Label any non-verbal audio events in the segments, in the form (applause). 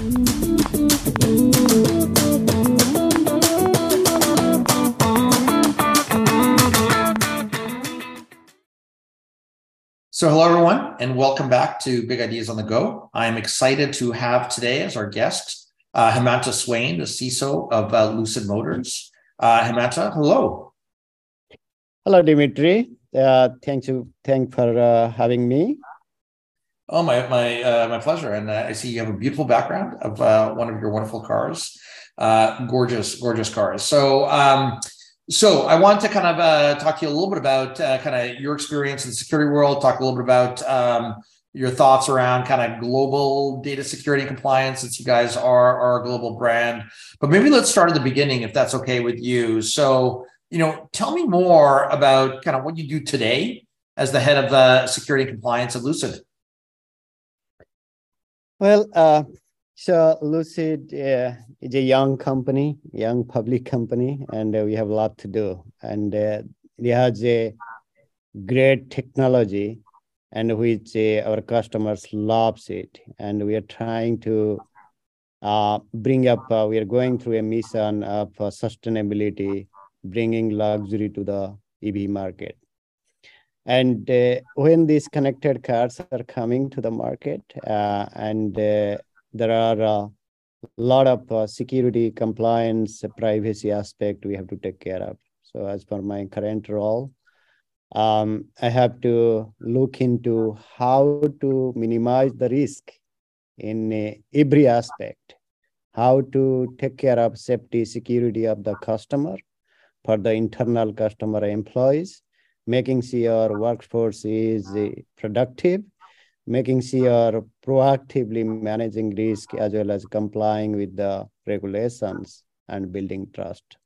So, hello everyone, and welcome back to Big Ideas on the Go. I am excited to have today as our guest uh, Hemanta Swain, the CISO of uh, Lucid Motors. Uh, Hemanta, hello. Hello, Dimitri. Uh, thank you. Thank for uh, having me. Oh, my my uh, my pleasure. And uh, I see you have a beautiful background of uh, one of your wonderful cars, uh, gorgeous, gorgeous cars. So, um, so I want to kind of uh, talk to you a little bit about uh, kind of your experience in the security world. Talk a little bit about um, your thoughts around kind of global data security compliance, since you guys are, are a global brand. But maybe let's start at the beginning, if that's okay with you. So, you know, tell me more about kind of what you do today as the head of security and compliance at Lucid. Well, uh, so Lucid uh, is a young company, young public company, and uh, we have a lot to do. And uh, it has a great technology, and which uh, our customers loves it. And we are trying to uh, bring up. Uh, we are going through a mission of sustainability, bringing luxury to the EV market. And when these connected cars are coming to the market, and there are a lot of uh, security, compliance, privacy aspect we have to take care of. So as per my current role, um, I have to look into how to minimize the risk in uh, every aspect, how to take care of safety, security of the customer for the internal customer employees, making sure workforce is productive making sure proactively managing risk as well as complying with the regulations and building trust.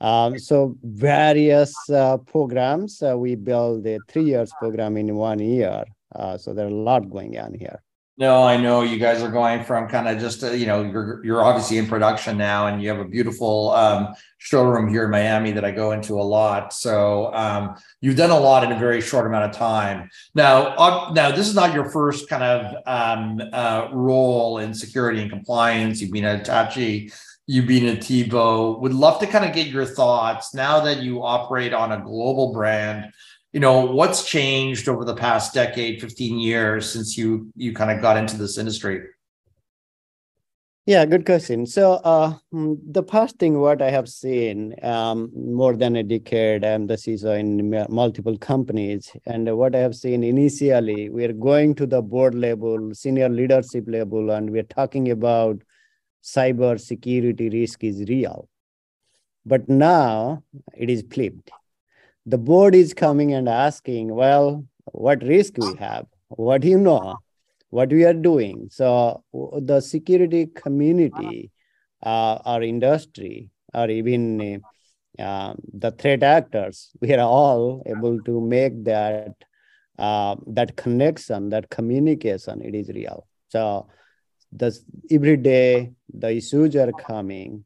Um, so various uh, programs, uh, we build a three years program in one year. Uh, so there's a lot going on here. No, I know you guys are going from kind of just, uh, you know, you're, you're obviously in production now and you have a beautiful um, showroom here in Miami that I go into a lot. So um, you've done a lot in a very short amount of time. Now, uh, now this is not your first kind of um, uh, role in security and compliance. You've been at Hitachi, you've been at TiVo. Would love to kind of get your thoughts now that you operate on a global brand you know what's changed over the past decade 15 years since you you kind of got into this industry? Yeah good question. So uh, mm, the past thing what i have seen um, more than a decade i'm the CISO in multiple companies and what i have seen initially we're going to the board level senior leadership level and we're talking about cyber security risk is real. But now it is flipped the board is coming and asking, well, what risk we have? What do you know? What we are doing? So the security community, uh, our industry, or even uh, the threat actors, we are all able to make that uh, that connection, that communication, it is real. So the every day the issues are coming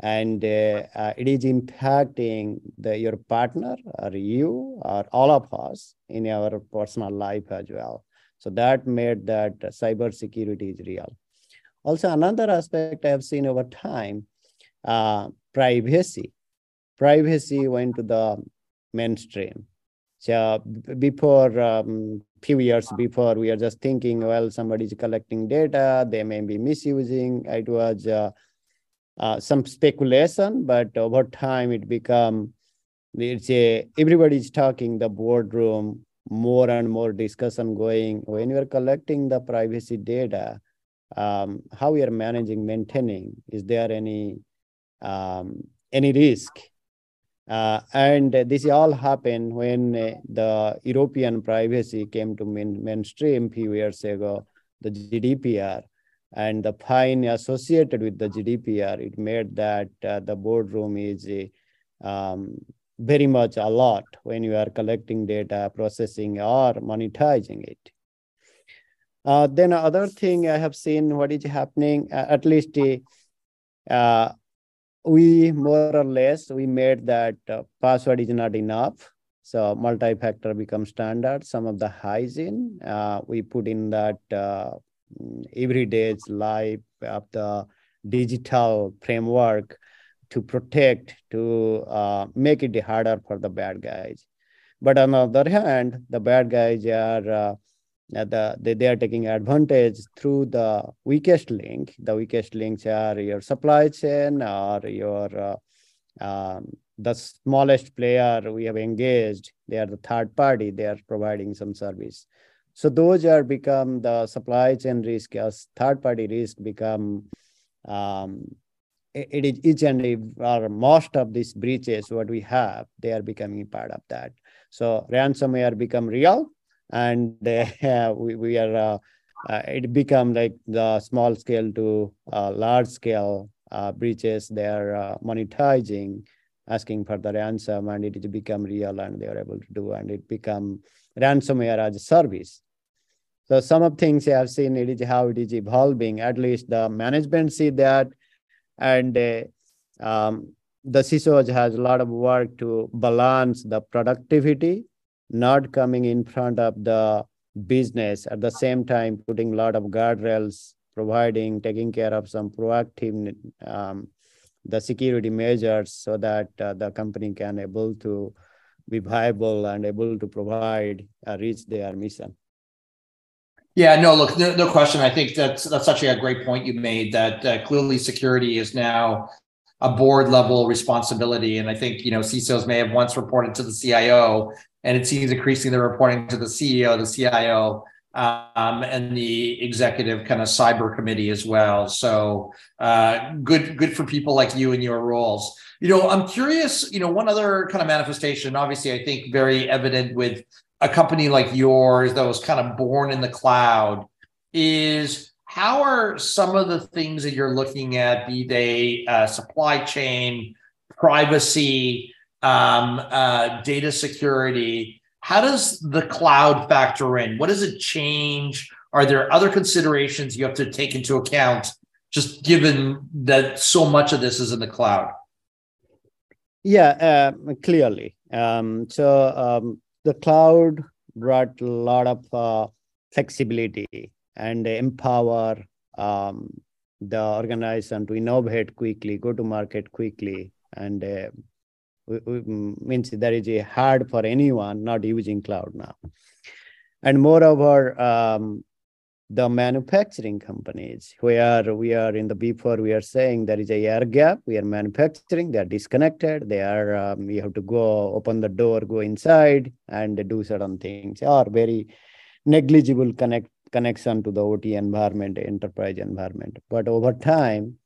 and uh, uh, it is impacting the, your partner or you or all of us in our personal life as well. So that made that cyber security is real. Also, another aspect I have seen over time, uh, privacy. Privacy went to the mainstream. So before um, few years before, we are just thinking, well, somebody is collecting data, they may be misusing. It was uh, some speculation, but over time it become it's a everybody's talking the boardroom more and more discussion going. When you are collecting the privacy data um, how we are managing maintaining is there any um, any risk? Uh, and this all happened when uh, the european privacy came to main, mainstream few years ago the gdpr and the fine associated with the GDPR, it made that uh, the boardroom is um, very much a lot when you are collecting data, processing, or monetizing it. Uh, then other thing I have seen what is happening, uh, at least uh, we more or less, we made that uh, password is not enough. So multi-factor becomes standard. Some of the hygiene, uh, we put in that every day life of the digital framework to protect, to uh, make it harder for the bad guys. But on the other hand, the bad guys are uh, the, they, they are taking advantage through the weakest link. The weakest links are your supply chain or your uh, um, the smallest player we have engaged. They are the third party. They are providing some service. So those are become the supply chain risk as third party risk become um, it is each and every, or most of these breaches what we have they are becoming part of that. So ransomware become real and uh, we, we are uh, uh, it become like the small scale to uh, large scale uh, breaches they are uh, monetizing asking for the ransom and it become real and they are able to do and it become ransomware as a service so some of things I have seen it is how it is evolving. At least the management see that, and uh, um, the CISO has a lot of work to balance the productivity, not coming in front of the business at the same time putting a lot of guardrails, providing, taking care of some proactive um, the security measures so that uh, the company can able to be viable and able to provide uh, reach their mission. Yeah, no, look, no, no, question. I think that's that's actually a great point you made. That uh, clearly security is now a board level responsibility, and I think you know CISOs may have once reported to the CIO, and it seems increasingly they're reporting to the CEO, the CIO, um, and the executive kind of cyber committee as well. So uh, good, good for people like you in your roles. You know, I'm curious. You know, one other kind of manifestation, obviously, I think very evident with a company like yours that was kind of born in the cloud is how are some of the things that you're looking at, be they uh, supply chain, privacy, um, uh, data security? How does the cloud factor in? What does it change? Are there other considerations you have to take into account, just given that so much of this is in the cloud? Yeah, uh, clearly. Um, so um, the cloud brought a lot of uh, flexibility and empower um, the organization to innovate quickly, go to market quickly, and uh, we, we, means that is hard for anyone not using cloud now. And moreover, um, the manufacturing companies where we are in the before we are saying there is a air gap we are manufacturing they are disconnected they are um, you have to go open the door go inside and do certain things or very negligible connect connection to the ot environment enterprise environment. But over time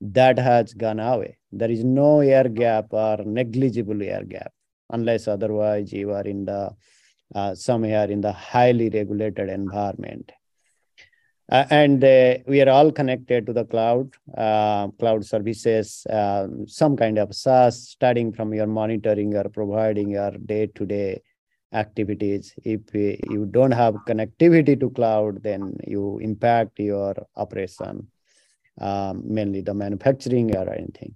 that has gone away. There is no air gap or negligible air gap unless otherwise you are in the uh, somewhere in the highly regulated environment uh, and uh, we are all connected to the cloud, uh, cloud services, um, some kind of SaaS, starting from your monitoring or providing your day-to-day activities. If you don't have connectivity to cloud, then you impact your operation, um, mainly the manufacturing or anything.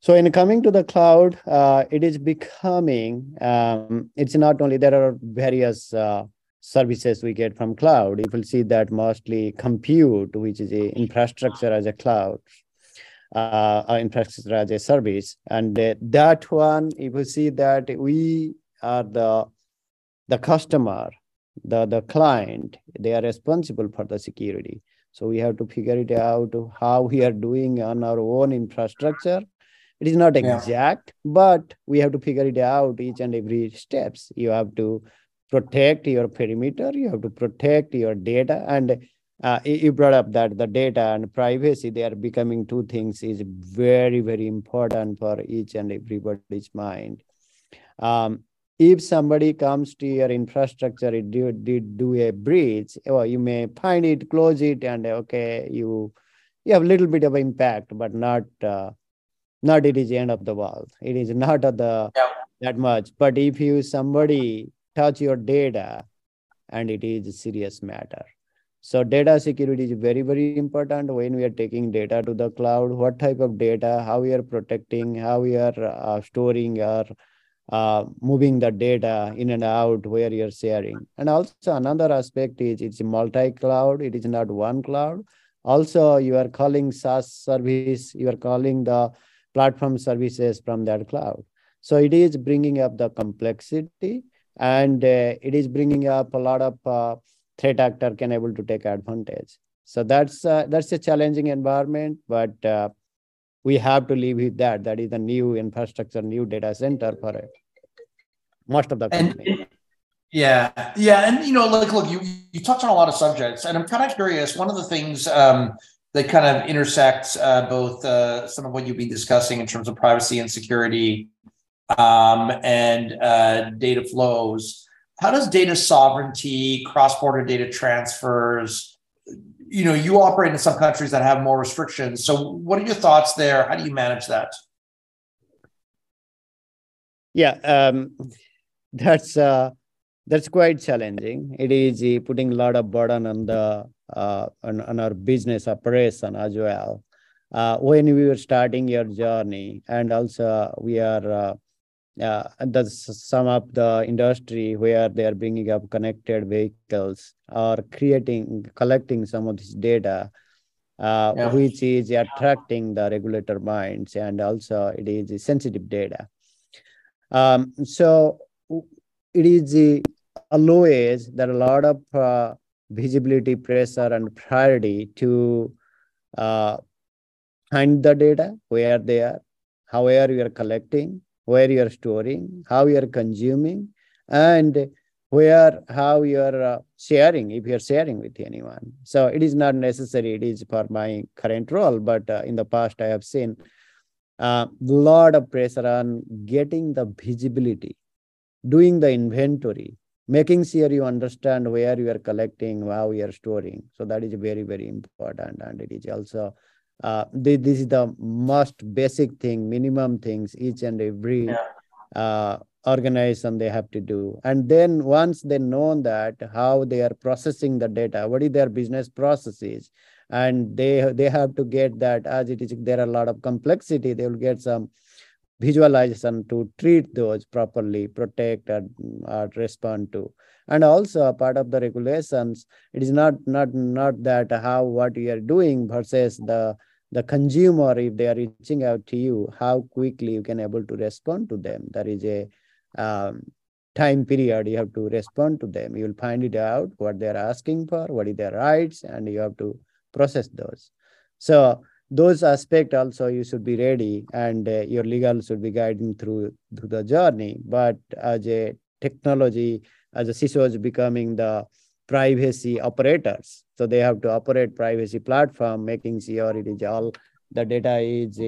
So in coming to the cloud, uh, it is becoming, um, it's not only, there are various uh, services we get from cloud, you will see that mostly compute, which is a infrastructure as a cloud, uh, infrastructure as a service. And uh, that one, you will see that we are the, the customer, the, the client, they are responsible for the security. So we have to figure it out how we are doing on our own infrastructure. It is not exact, yeah. but we have to figure it out each and every steps. You have to protect your perimeter, you have to protect your data. And uh, you brought up that the data and privacy, they are becoming two things is very, very important for each and everybody's mind. Um, if somebody comes to your infrastructure, it did, did do a breach, or you may find it, close it, and okay, you you have a little bit of impact, but not uh, not it is the end of the world. It is not of the yeah. that much. But if you somebody touch your data and it is a serious matter. So data security is very, very important when we are taking data to the cloud, what type of data, how we are protecting, how we are uh, storing or uh, moving the data in and out where you're sharing. And also another aspect is it's multi-cloud. It is not one cloud. Also, you are calling SaaS service, you are calling the platform services from that cloud. So it is bringing up the complexity and uh, it is bringing up a lot of uh, threat actor can able to take advantage. So that's uh, that's a challenging environment, but uh, we have to live with that. That is the new infrastructure, new data center for it. Most of the company. And, yeah, yeah, and you know, like, look, you you touch on a lot of subjects, and I'm kind of curious. One of the things um, that kind of intersects uh, both uh, some of what you've been discussing in terms of privacy and security, um, and uh, data flows. How does data sovereignty, cross-border data transfers? You know, you operate in some countries that have more restrictions. So, what are your thoughts there? How do you manage that? Yeah, um, that's uh, that's quite challenging. It is uh, putting a lot of burden on the uh, on, on our business operation as well. Uh, when we were starting your journey, and also we are uh, uh, that's some of the industry where they are bringing up connected vehicles or creating collecting some of this data uh, yeah. which is attracting the regulator minds and also it is sensitive data um, so it is always there are a lot of uh, visibility pressure and priority to uh, find the data where they are however you are collecting where you are storing, how you are consuming, and where how you are uh, sharing if you are sharing with anyone. So it is not necessary. It is for my current role, but uh, in the past I have seen a uh, lot of pressure on getting the visibility, doing the inventory, making sure you understand where you are collecting, how you are storing. So that is very very important, and it is also uh, this is the most basic thing, minimum things each and every yeah. uh, organization they have to do. And then once they know that how they are processing the data, what is their business processes, and they they have to get that as it is there are a lot of complexity, they will get some visualization to treat those properly, protect and respond to. And also a part of the regulations, it is not not not that how what you are doing versus the the consumer, if they are reaching out to you, how quickly you can able to respond to them. There is a um, time period you have to respond to them. You will find it out what they are asking for, what is their rights, and you have to process those. So those aspects also you should be ready, and uh, your legal should be guiding through through the journey. But as a technology, as a CISO is becoming the privacy operators. So they have to operate privacy platform, making sure it is all the data is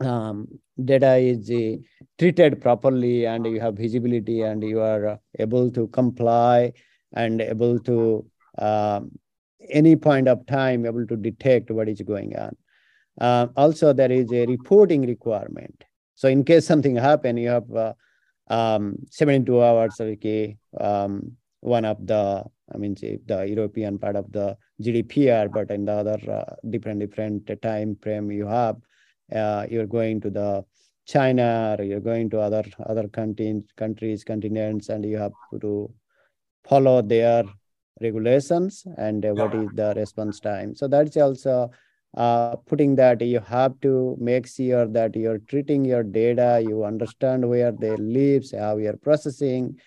um, data is uh, treated properly and you have visibility and you are able to comply and able to um, any point of time able to detect what is going on. Uh, also, there is a reporting requirement. So in case something happen, you have uh, um, 72 hours okay, um, one of the, I mean, the European part of the GDPR, but in the other uh, different different time frame you have, uh, you're going to the China or you're going to other other countries, countries, continents, and you have to follow their regulations and uh, what is the response time. So that's also uh, putting that you have to make sure that you're treating your data, you understand where they live, how you're processing,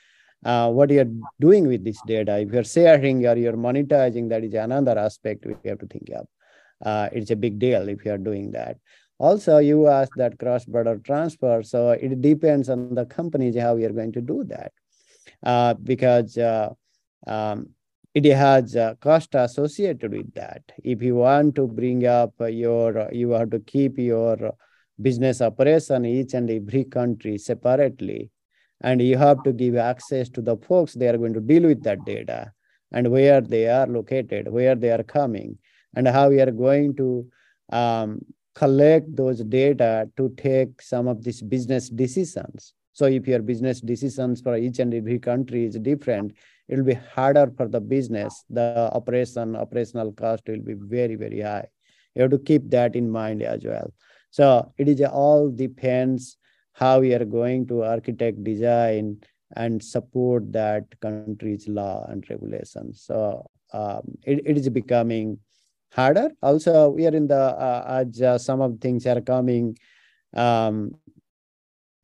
uh, what you're doing with this data. If you're sharing or you're monetizing, that is another aspect we have to think of. Uh, it's a big deal if you're doing that. Also, you asked that cross-border transfer, so it depends on the companies how you're going to do that, uh, because uh, um, it has a cost associated with that. If you want to bring up your, you have to keep your business operation each and every country separately and you have to give access to the folks they are going to deal with that data and where they are located where they are coming and how we are going to um, collect those data to take some of these business decisions so if your business decisions for each and every country is different it will be harder for the business the operation operational cost will be very very high you have to keep that in mind as well so it is all depends how we are going to architect design and support that country's law and regulations. So um, it, it is becoming harder. Also, we are in the uh, as uh, some of things are coming um,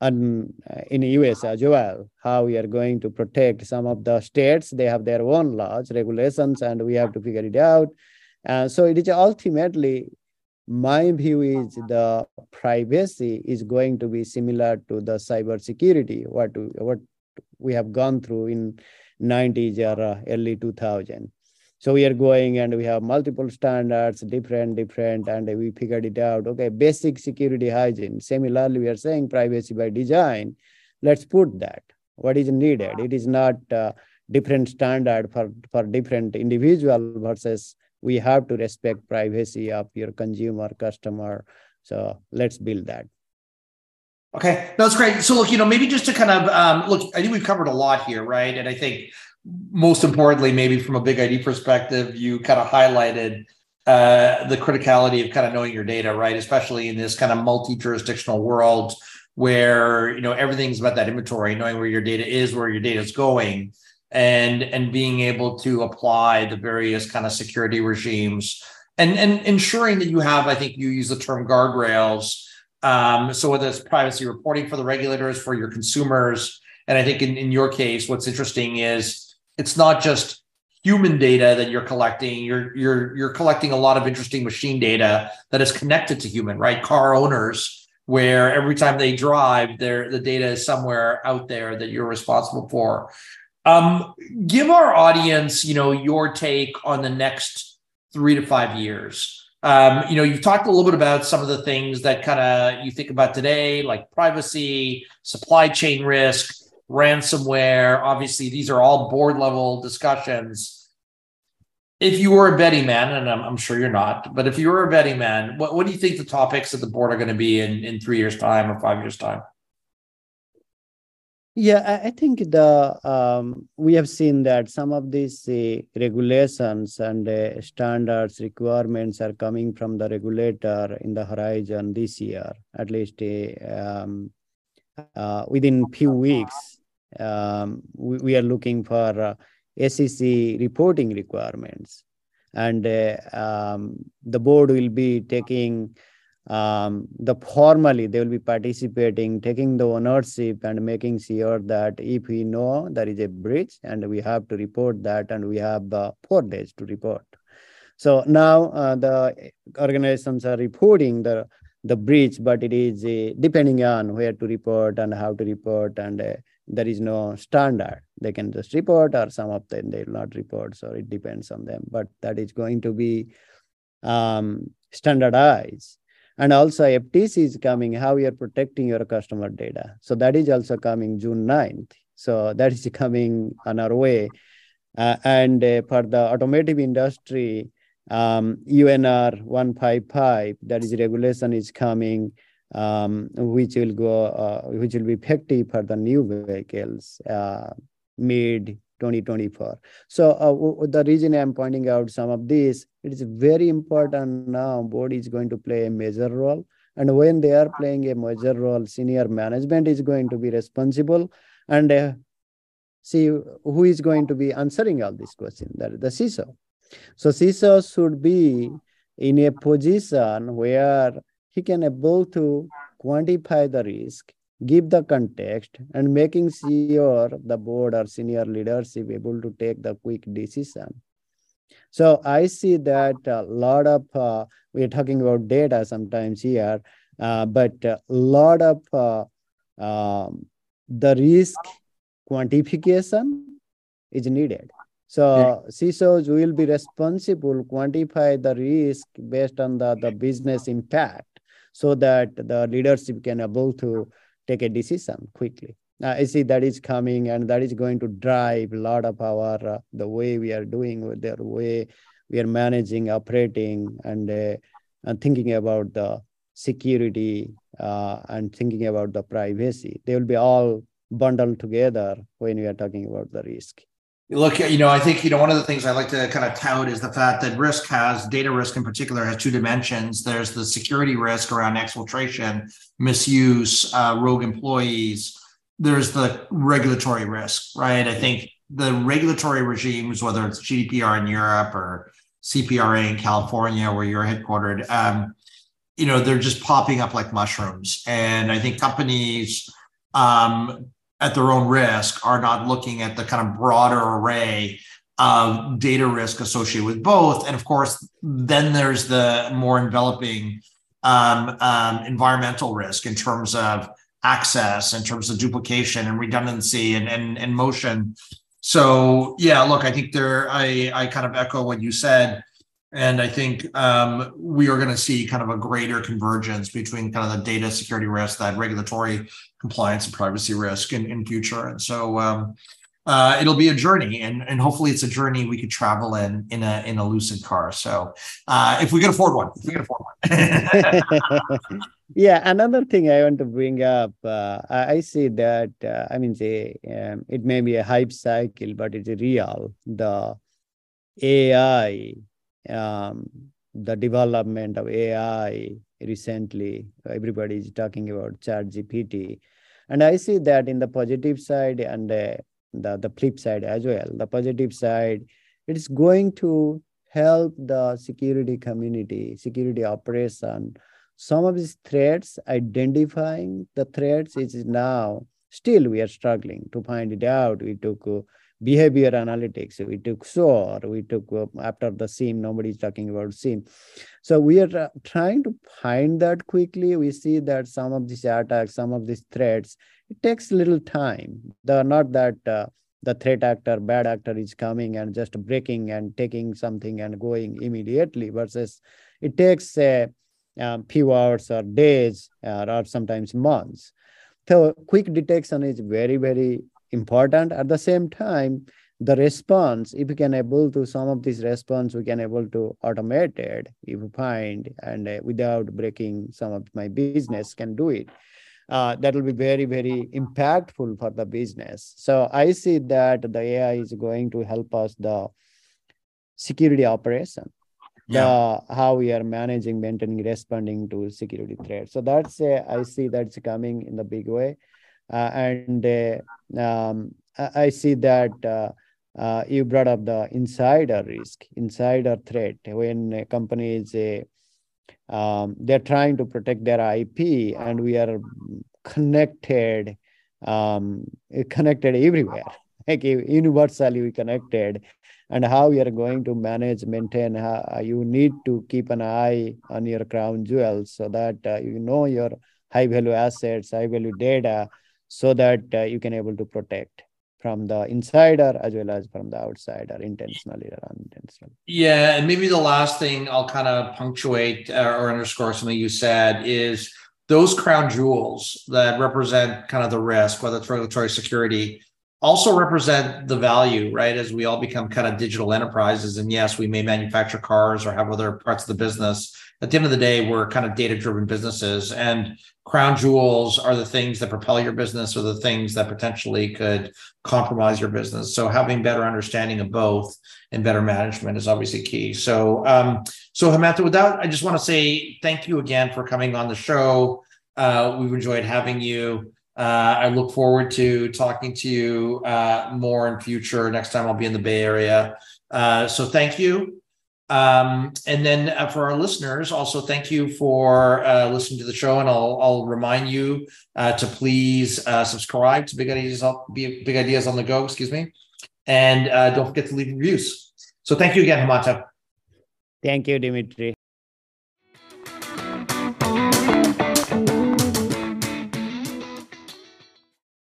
and uh, in the US as well, how we are going to protect some of the states. They have their own laws, regulations, and we have to figure it out. Uh, so it is ultimately, my view is the privacy is going to be similar to the cybersecurity, what, what we have gone through in 90s or early 2000. So we are going and we have multiple standards, different, different, and we figured it out. Okay, basic security hygiene. Similarly, we are saying privacy by design. Let's put that. What is needed? It is not uh, different standard for, for different individual versus we have to respect privacy of your consumer customer. So let's build that. Okay, that's great. So look, you know, maybe just to kind of um, look, I think we've covered a lot here, right? And I think most importantly, maybe from a BigID perspective, you kind of highlighted uh, the criticality of kind of knowing your data, right? Especially in this kind of multi-jurisdictional world where you know everything's about that inventory, knowing where your data is, where your data is going, and and being able to apply the various kind of security regimes and and ensuring that you have, I think you use the term guardrails. Um, so whether it's privacy reporting for the regulators, for your consumers, and I think in, in your case, what's interesting is it's not just human data that you're collecting. You're you're you're collecting a lot of interesting machine data that is connected to human right? Car owners where every time they drive their the data is somewhere out there that you're responsible for. Um, give our audience you know your take on the next three to five years. Um, you know you've talked a little bit about some of the things that kind of you think about today like privacy supply chain risk ransomware. Obviously, these are all board level discussions. If you were a betting man, and I'm, I'm, sure you're not, but if you were a betting man, what, what do you think the topics of the board are going to be in, in three years' time or five years' time? Yeah, I think the um, we have seen that some of these uh, regulations and uh, standards requirements are coming from the regulator in the horizon this year. At least uh, um, uh, within few weeks, um, we, we, are looking for uh, SEC reporting requirements. And uh, um, the board will be taking um, the formally, they will be participating, taking the ownership and making sure that if we know there is a breach and we have to report that and we have uh, four days to report. So now uh, the organizations are reporting the the breach, but it is uh, depending on where to report and how to report and uh, there is no standard. They can just report, or some of them they will not report. So it depends on them. But that is going to be um, standardized. And also FTC is coming, how you're protecting your customer data. So that is also coming June 9th. So that is (laughs) coming on our way. Uh, and uh, for the automotive industry, um, UNR 155, that is regulation is coming um, which will go, uh, which will be effective for the new vehicles uh, mid 2024. So uh, the reason I'm pointing out some of this, it is very important now. Board is going to play a major role, and when they are playing a major role, senior management is going to be responsible, and uh, see who is going to be answering all these questions. That is the CISO. So CISO should be in a position where he can able to quantify the risk, give the context, and making sure the board or senior leadership able to take the quick decision. So I see that a lot of uh, we're talking about data sometimes here, uh, but a lot of uh, um, the risk quantification is needed. So. CISOs will be responsible quantify the risk based on the, the business impact so that the leadership can able to take a decision quickly. Uh, I see that is coming, and that is going to drive a lot of our uh, the way we are doing with the way we are managing, operating, and uh, and thinking about the security uh, and thinking about the privacy. They will be all bundled together when we are talking about the risk look you know i think you know one of the things i like to kind of tout is the fact that risk has data risk in particular has two dimensions. There's the security risk around exfiltration misuse uh, rogue employees. There's the regulatory risk right? I think the regulatory regimes whether it's gdpr in europe or CPRA in California, where you're headquartered, um, you know, they're just popping up like mushrooms. And I think companies um, at their own risk are not looking at the kind of broader array of data risk associated with both. And of course, then there's the more enveloping um, um, environmental risk in terms of access, in terms of duplication and redundancy and, and, and motion. So yeah, look, I think there, I, I kind of echo what you said. And I think um, we are going to see kind of a greater convergence between kind of the data security risk, that regulatory compliance and privacy risk in, in future. And so um, uh, it'll be a journey, and and hopefully it's a journey we could travel in in a in a lucid car. So uh, if we can afford one, if we can afford one. (laughs) yeah, another thing I want to bring up, uh, I see that uh, I mean, say um, it may be a hype cycle, but it's real. The AI, um, the development of AI recently, everybody is talking about Chat GPT. And I see that in the positive side and uh, the, the flip side as well. The positive side, it's going to help the security community, security operation. Some of these threats, identifying the threats is now still we are struggling to find it out. We took uh, behavior analytics, we took SOAR, we took uh, after the SIEM, nobody's talking about SIEM. So we are uh, trying to find that quickly. We see that some of these attacks, some of these threats, it takes little time. The not that uh, the threat actor, bad actor is coming and just breaking and taking something and going immediately versus it takes a um, few hours or days uh, or sometimes months. So quick detection is very, very important. At the same time, the response, if we can able to some of these response, we can able to automate it if we find and uh, without breaking some of my business can do it uh, that will be very, very impactful for the business. So I see that the AI is going to help us the security operation, yeah. the how we are managing, maintaining, responding to security threats. So that's uh, I see that's coming in the big way, and uh, um, I see that. Uh, uh, you brought up the insider risk, insider threat. When a company is a um, they're trying to protect their IP, and we are connected, um, connected everywhere, (laughs) like universally we connected. And how we are going to manage, maintain, how, you need to keep an eye on your crown jewels so that uh, you know your high value assets, high value data, so that uh, you can able to protect from the insider as well as from the outsider, intentionally or unintentionally. Yeah, and maybe the last thing I'll kind of punctuate uh, or underscore something you said is those crown jewels that represent kind of the risk, whether it's regulatory security, also represent the value, right? As we all become kind of digital enterprises. And yes, we may manufacture cars or have other parts of the business. At the end of the day, we're kind of data driven businesses. And crown jewels are the things that propel your business or the things that potentially could compromise your business. So having better understanding of both and better management is obviously key. So, um, so Hemanta, with that, I just want to say thank you again for coming on the show. Uh, we've enjoyed having you. Uh, I look forward to talking to you uh, more in future. Next time I'll be in the Bay Area. Uh, so thank you. Um, and then uh, for our listeners, also thank you for uh, listening to the show. And I'll, I'll remind you uh, to please uh, subscribe to Big Ideas, Big Ideas on the Go. Excuse me, and uh, don't forget to leave reviews. So thank you again, Hemanta. Thank you, Dimitri.